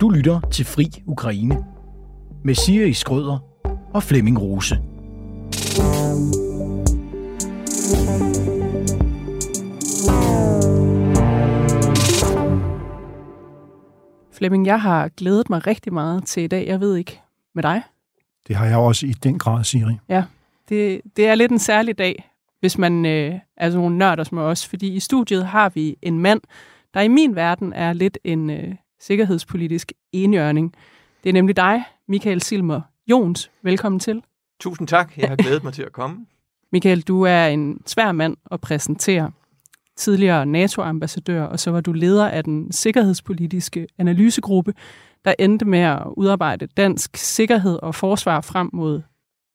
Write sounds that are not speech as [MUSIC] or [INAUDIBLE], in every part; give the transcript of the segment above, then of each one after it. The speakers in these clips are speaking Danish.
Du lytter til Fri Ukraine med Siri Skrøder og Flemming Rose. Flemming, jeg har glædet mig rigtig meget til i dag. Jeg ved ikke med dig. Det har jeg også i den grad, Siri. Ja, det, det er lidt en særlig dag, hvis man øh, er sådan nogle nørder som os, fordi i studiet har vi en mand, der i min verden er lidt en øh, sikkerhedspolitisk enhjørning. Det er nemlig dig, Michael Silmer Jons. Velkommen til. Tusind tak. Jeg har glædet mig til at komme. [LAUGHS] Michael, du er en svær mand at præsentere. Tidligere NATO-ambassadør, og så var du leder af den sikkerhedspolitiske analysegruppe, der endte med at udarbejde dansk sikkerhed og forsvar frem mod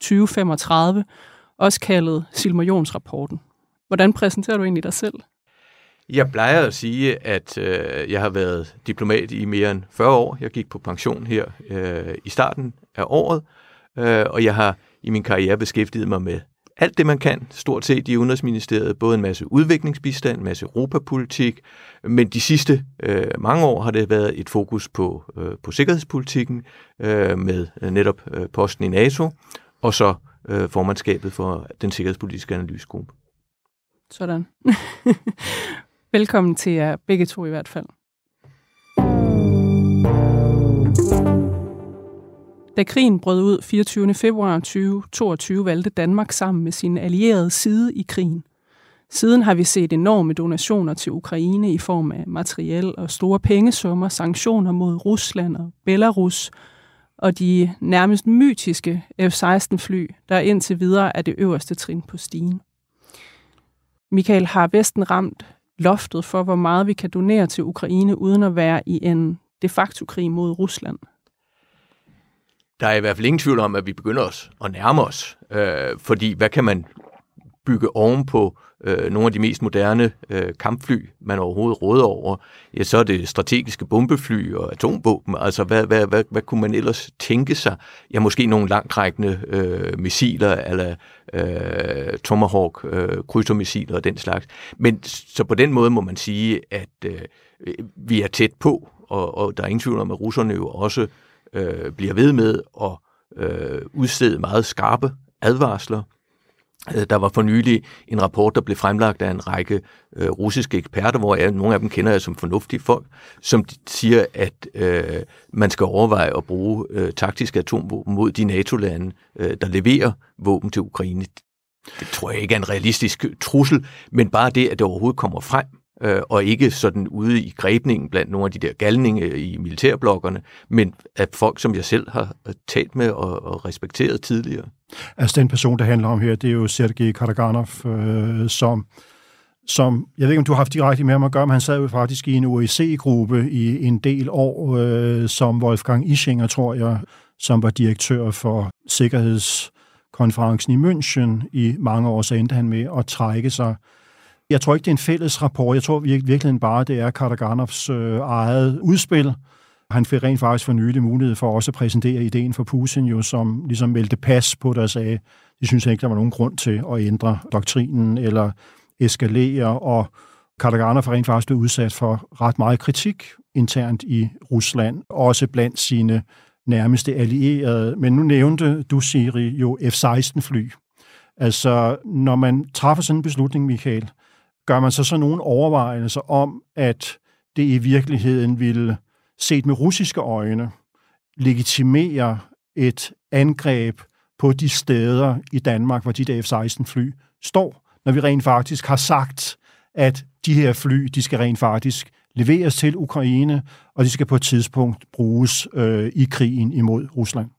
2035, også kaldet Silmer-Jons-rapporten. Hvordan præsenterer du egentlig dig selv? Jeg plejer at sige, at øh, jeg har været diplomat i mere end 40 år. Jeg gik på pension her øh, i starten af året, øh, og jeg har i min karriere beskæftiget mig med alt det, man kan, stort set i Udenrigsministeriet, både en masse udviklingsbistand, en masse europapolitik, men de sidste øh, mange år har det været et fokus på, øh, på sikkerhedspolitikken øh, med øh, netop øh, posten i NATO, og så øh, formandskabet for den sikkerhedspolitiske analysegruppe. Sådan. [LAUGHS] Velkommen til jer begge to i hvert fald. Da krigen brød ud 24. februar 2022, valgte Danmark sammen med sine allierede side i krigen. Siden har vi set enorme donationer til Ukraine i form af materiel og store pengesummer, sanktioner mod Rusland og Belarus, og de nærmest mytiske F-16-fly, der indtil videre er det øverste trin på stigen. Michael, har Vesten ramt loftet for, hvor meget vi kan donere til Ukraine, uden at være i en de facto krig mod Rusland? Der er i hvert fald ingen tvivl om, at vi begynder os at nærme os. Øh, fordi hvad kan man bygge oven på øh, nogle af de mest moderne øh, kampfly, man overhovedet råder over, ja, så er det strategiske bombefly og atomvåben. Altså, hvad, hvad, hvad, hvad kunne man ellers tænke sig? Ja, måske nogle langtrækkende øh, missiler, eller øh, Tomahawk, øh, krydsermissiler og den slags. Men så på den måde må man sige, at øh, vi er tæt på, og, og der er ingen tvivl om, at russerne jo også øh, bliver ved med at øh, udstede meget skarpe advarsler Øh, der var for nylig en rapport, der blev fremlagt af en række øh, russiske eksperter, hvor jeg, nogle af dem kender jeg som fornuftige folk, som siger, at øh, man skal overveje at bruge øh, taktiske atomvåben mod de NATO-lande, øh, der leverer våben til Ukraine. Det tror jeg ikke er en realistisk øh, trussel, men bare det, at det overhovedet kommer frem, øh, og ikke sådan ude i grebningen blandt nogle af de der galninge øh, i militærblokkerne, men af folk, som jeg selv har øh, talt med og, og respekteret tidligere. Altså den person, der handler om her, det er jo Sergej Karaganov, øh, som som, jeg ved ikke, om du har haft direkte med ham at gøre, men han sad jo faktisk i en OEC-gruppe i en del år, øh, som Wolfgang Ischinger, tror jeg, som var direktør for Sikkerhedskonferencen i München i mange år, så endte han med at trække sig jeg tror ikke, det er en fælles rapport. Jeg tror virkelig bare, det er Karaganovs øh, eget udspil. Han fik rent faktisk for nylig mulighed for også at præsentere ideen for Putin, jo, som ligesom meldte pas på, der sagde, de synes ikke, der var nogen grund til at ændre doktrinen eller eskalere, og Karaganov har rent faktisk blevet udsat for ret meget kritik internt i Rusland, også blandt sine nærmeste allierede. Men nu nævnte du, Siri, jo F-16-fly. Altså, når man træffer sådan en beslutning, Michael, gør man så så nogle overvejelser om, at det i virkeligheden ville, set med russiske øjne, legitimere et angreb på de steder i Danmark, hvor de der F-16-fly står, når vi rent faktisk har sagt, at de her fly, de skal rent faktisk leveres til Ukraine, og de skal på et tidspunkt bruges øh, i krigen imod Rusland.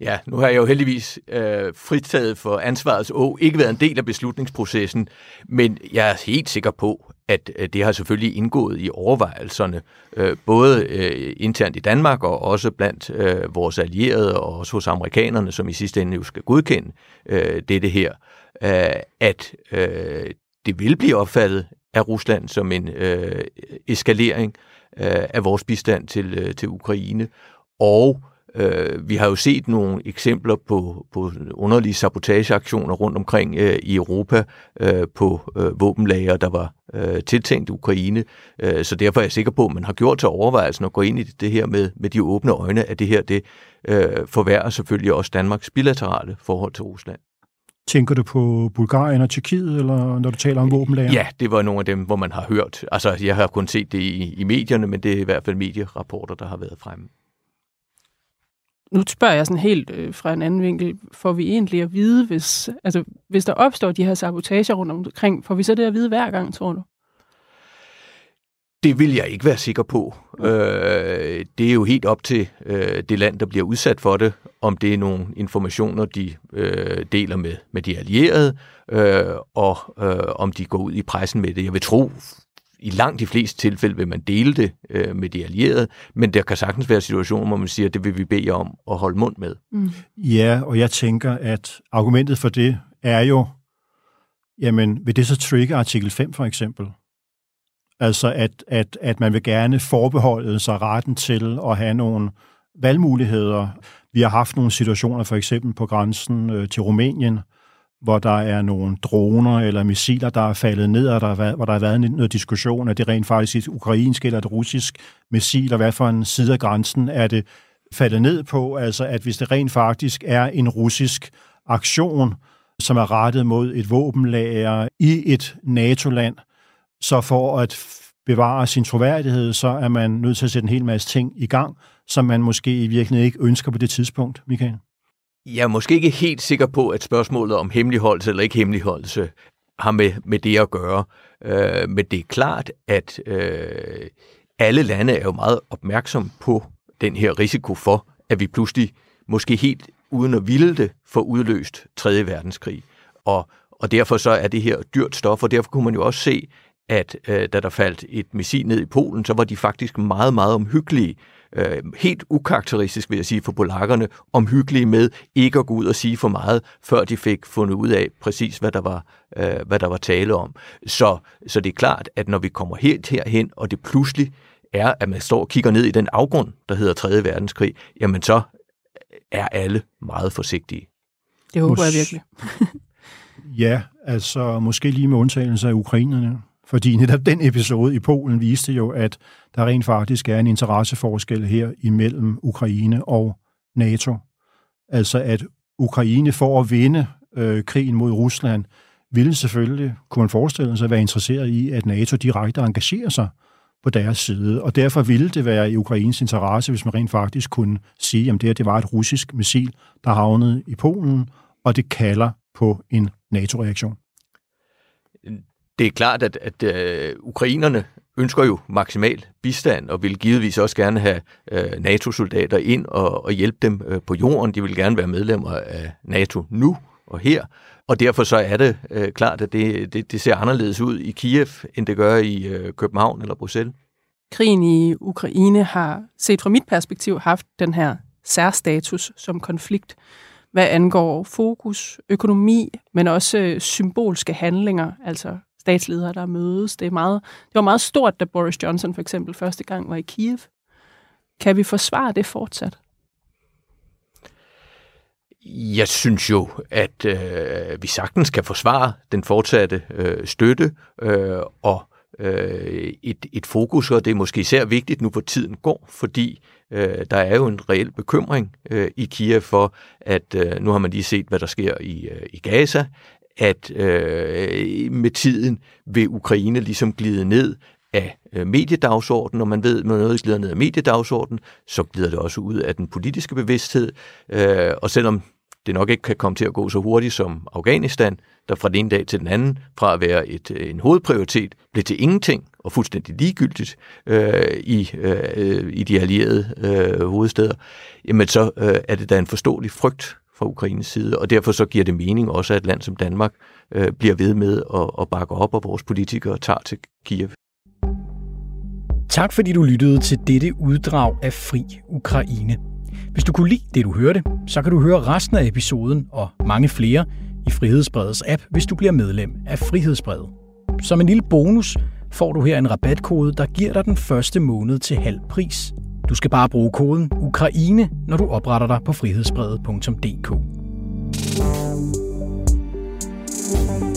Ja, nu har jeg jo heldigvis øh, fritaget for ansvarets å, ikke været en del af beslutningsprocessen, men jeg er helt sikker på, at øh, det har selvfølgelig indgået i overvejelserne, øh, både øh, internt i Danmark og også blandt øh, vores allierede og også hos amerikanerne, som i sidste ende jo skal godkende øh, dette her, øh, at øh, det vil blive opfattet af Rusland som en øh, eskalering øh, af vores bistand til, øh, til Ukraine, og øh, vi har jo set nogle eksempler på, på underlige sabotageaktioner rundt omkring øh, i Europa øh, på øh, våbenlager, der var øh, tiltænkt Ukraine. Øh, så derfor er jeg sikker på, at man har gjort til overvejelsen at gå ind i det her med, med de åbne øjne, at det her det øh, forværrer selvfølgelig også Danmarks bilaterale forhold til Rusland. Tænker du på Bulgarien og Tjekkiet, eller når du taler om våbenlager? Ja, det var nogle af dem, hvor man har hørt. Altså, jeg har kun set det i, i medierne, men det er i hvert fald medierapporter, der har været fremme. Nu spørger jeg sådan helt øh, fra en anden vinkel. Får vi egentlig at vide, hvis, altså, hvis der opstår de her sabotager rundt omkring, får vi så det at vide hver gang, tror du? Det vil jeg ikke være sikker på. Øh, det er jo helt op til øh, det land, der bliver udsat for det, om det er nogle informationer, de øh, deler med, med de allierede, øh, og øh, om de går ud i pressen med det. Jeg vil tro, i langt de fleste tilfælde vil man dele det øh, med de allierede, men der kan sagtens være situationer, hvor man siger, at det vil vi bede jer om at holde mund med. Mm. Ja, og jeg tænker, at argumentet for det er jo, jamen, vil det så trigge artikel 5 for eksempel? Altså, at, at, at man vil gerne forbeholde sig retten til at have nogle valgmuligheder. Vi har haft nogle situationer, for eksempel på grænsen øh, til Rumænien, hvor der er nogle droner eller missiler, der er faldet ned, og der er, hvor der har været noget diskussion, at det rent faktisk er ukrainsk eller et russisk missil, og hvad for en side af grænsen er det faldet ned på. Altså, at hvis det rent faktisk er en russisk aktion, som er rettet mod et våbenlager i et NATO-land, så for at bevare sin troværdighed, så er man nødt til at sætte en hel masse ting i gang, som man måske i virkeligheden ikke ønsker på det tidspunkt, Michael. Jeg er måske ikke helt sikker på, at spørgsmålet om hemmeligholdelse eller ikke hemmeligholdelse har med, med det at gøre. Øh, men det er klart, at øh, alle lande er jo meget opmærksom på den her risiko for, at vi pludselig, måske helt uden at ville det, får udløst 3. verdenskrig. Og, og derfor så er det her dyrt stof, og derfor kunne man jo også se, at øh, da der faldt et missil ned i Polen, så var de faktisk meget, meget omhyggelige øh, helt ukarakteristisk, vil jeg sige, for polakkerne, omhyggelige med ikke at gå ud og sige for meget, før de fik fundet ud af præcis, hvad der var, øh, hvad der var tale om. Så, så det er klart, at når vi kommer helt herhen, og det pludselig er, at man står og kigger ned i den afgrund, der hedder 3. verdenskrig, jamen så er alle meget forsigtige. Det håber jeg virkelig. [LAUGHS] ja, altså måske lige med undtagelse af ukrainerne. Fordi netop den episode i Polen viste jo, at der rent faktisk er en interesseforskel her imellem Ukraine og NATO. Altså at Ukraine for at vinde øh, krigen mod Rusland, ville selvfølgelig, kunne man forestille sig, være interesseret i, at NATO direkte engagerer sig på deres side. Og derfor ville det være i Ukraines interesse, hvis man rent faktisk kunne sige, at det her det var et russisk missil, der havnede i Polen, og det kalder på en NATO-reaktion det er klart, at, at øh, ukrainerne ønsker jo maksimal bistand og vil givetvis også gerne have øh, NATO-soldater ind og, og hjælpe dem øh, på jorden. De vil gerne være medlemmer af NATO nu og her. Og derfor så er det øh, klart, at det, det, det ser anderledes ud i Kiev, end det gør i øh, København eller Bruxelles. Krigen i Ukraine har, set fra mit perspektiv, haft den her særstatus som konflikt, hvad angår fokus, økonomi, men også øh, symbolske handlinger, altså statsledere, der mødes. Det, er meget, det var meget stort, da Boris Johnson for eksempel første gang var i Kiev. Kan vi forsvare det fortsat? Jeg synes jo, at øh, vi sagtens kan forsvare den fortsatte øh, støtte øh, og øh, et, et fokus, og det er måske især vigtigt nu, hvor tiden går, fordi øh, der er jo en reel bekymring øh, i Kiev for, at øh, nu har man lige set, hvad der sker i, øh, i Gaza, at øh, med tiden vil Ukraine ligesom glide ned af øh, mediedagsordenen, og man ved, når noget glider ned af mediedagsordenen, så glider det også ud af den politiske bevidsthed. Øh, og selvom det nok ikke kan komme til at gå så hurtigt som Afghanistan, der fra den ene dag til den anden, fra at være et, øh, en hovedprioritet, blev til ingenting og fuldstændig ligegyldigt øh, i, øh, øh, i de allierede øh, hovedsteder, jamen så øh, er det da en forståelig frygt fra Ukraines side, og derfor så giver det mening også, at et land som Danmark øh, bliver ved med at, at bakke op, og vores politikere tager til Kiev. Tak fordi du lyttede til dette uddrag af Fri Ukraine. Hvis du kunne lide det, du hørte, så kan du høre resten af episoden og mange flere i Frihedsbredets app, hvis du bliver medlem af Frihedsbredet. Som en lille bonus får du her en rabatkode, der giver dig den første måned til halv pris. Du skal bare bruge koden Ukraine, når du opretter dig på frihedsbrevet.dk. thank you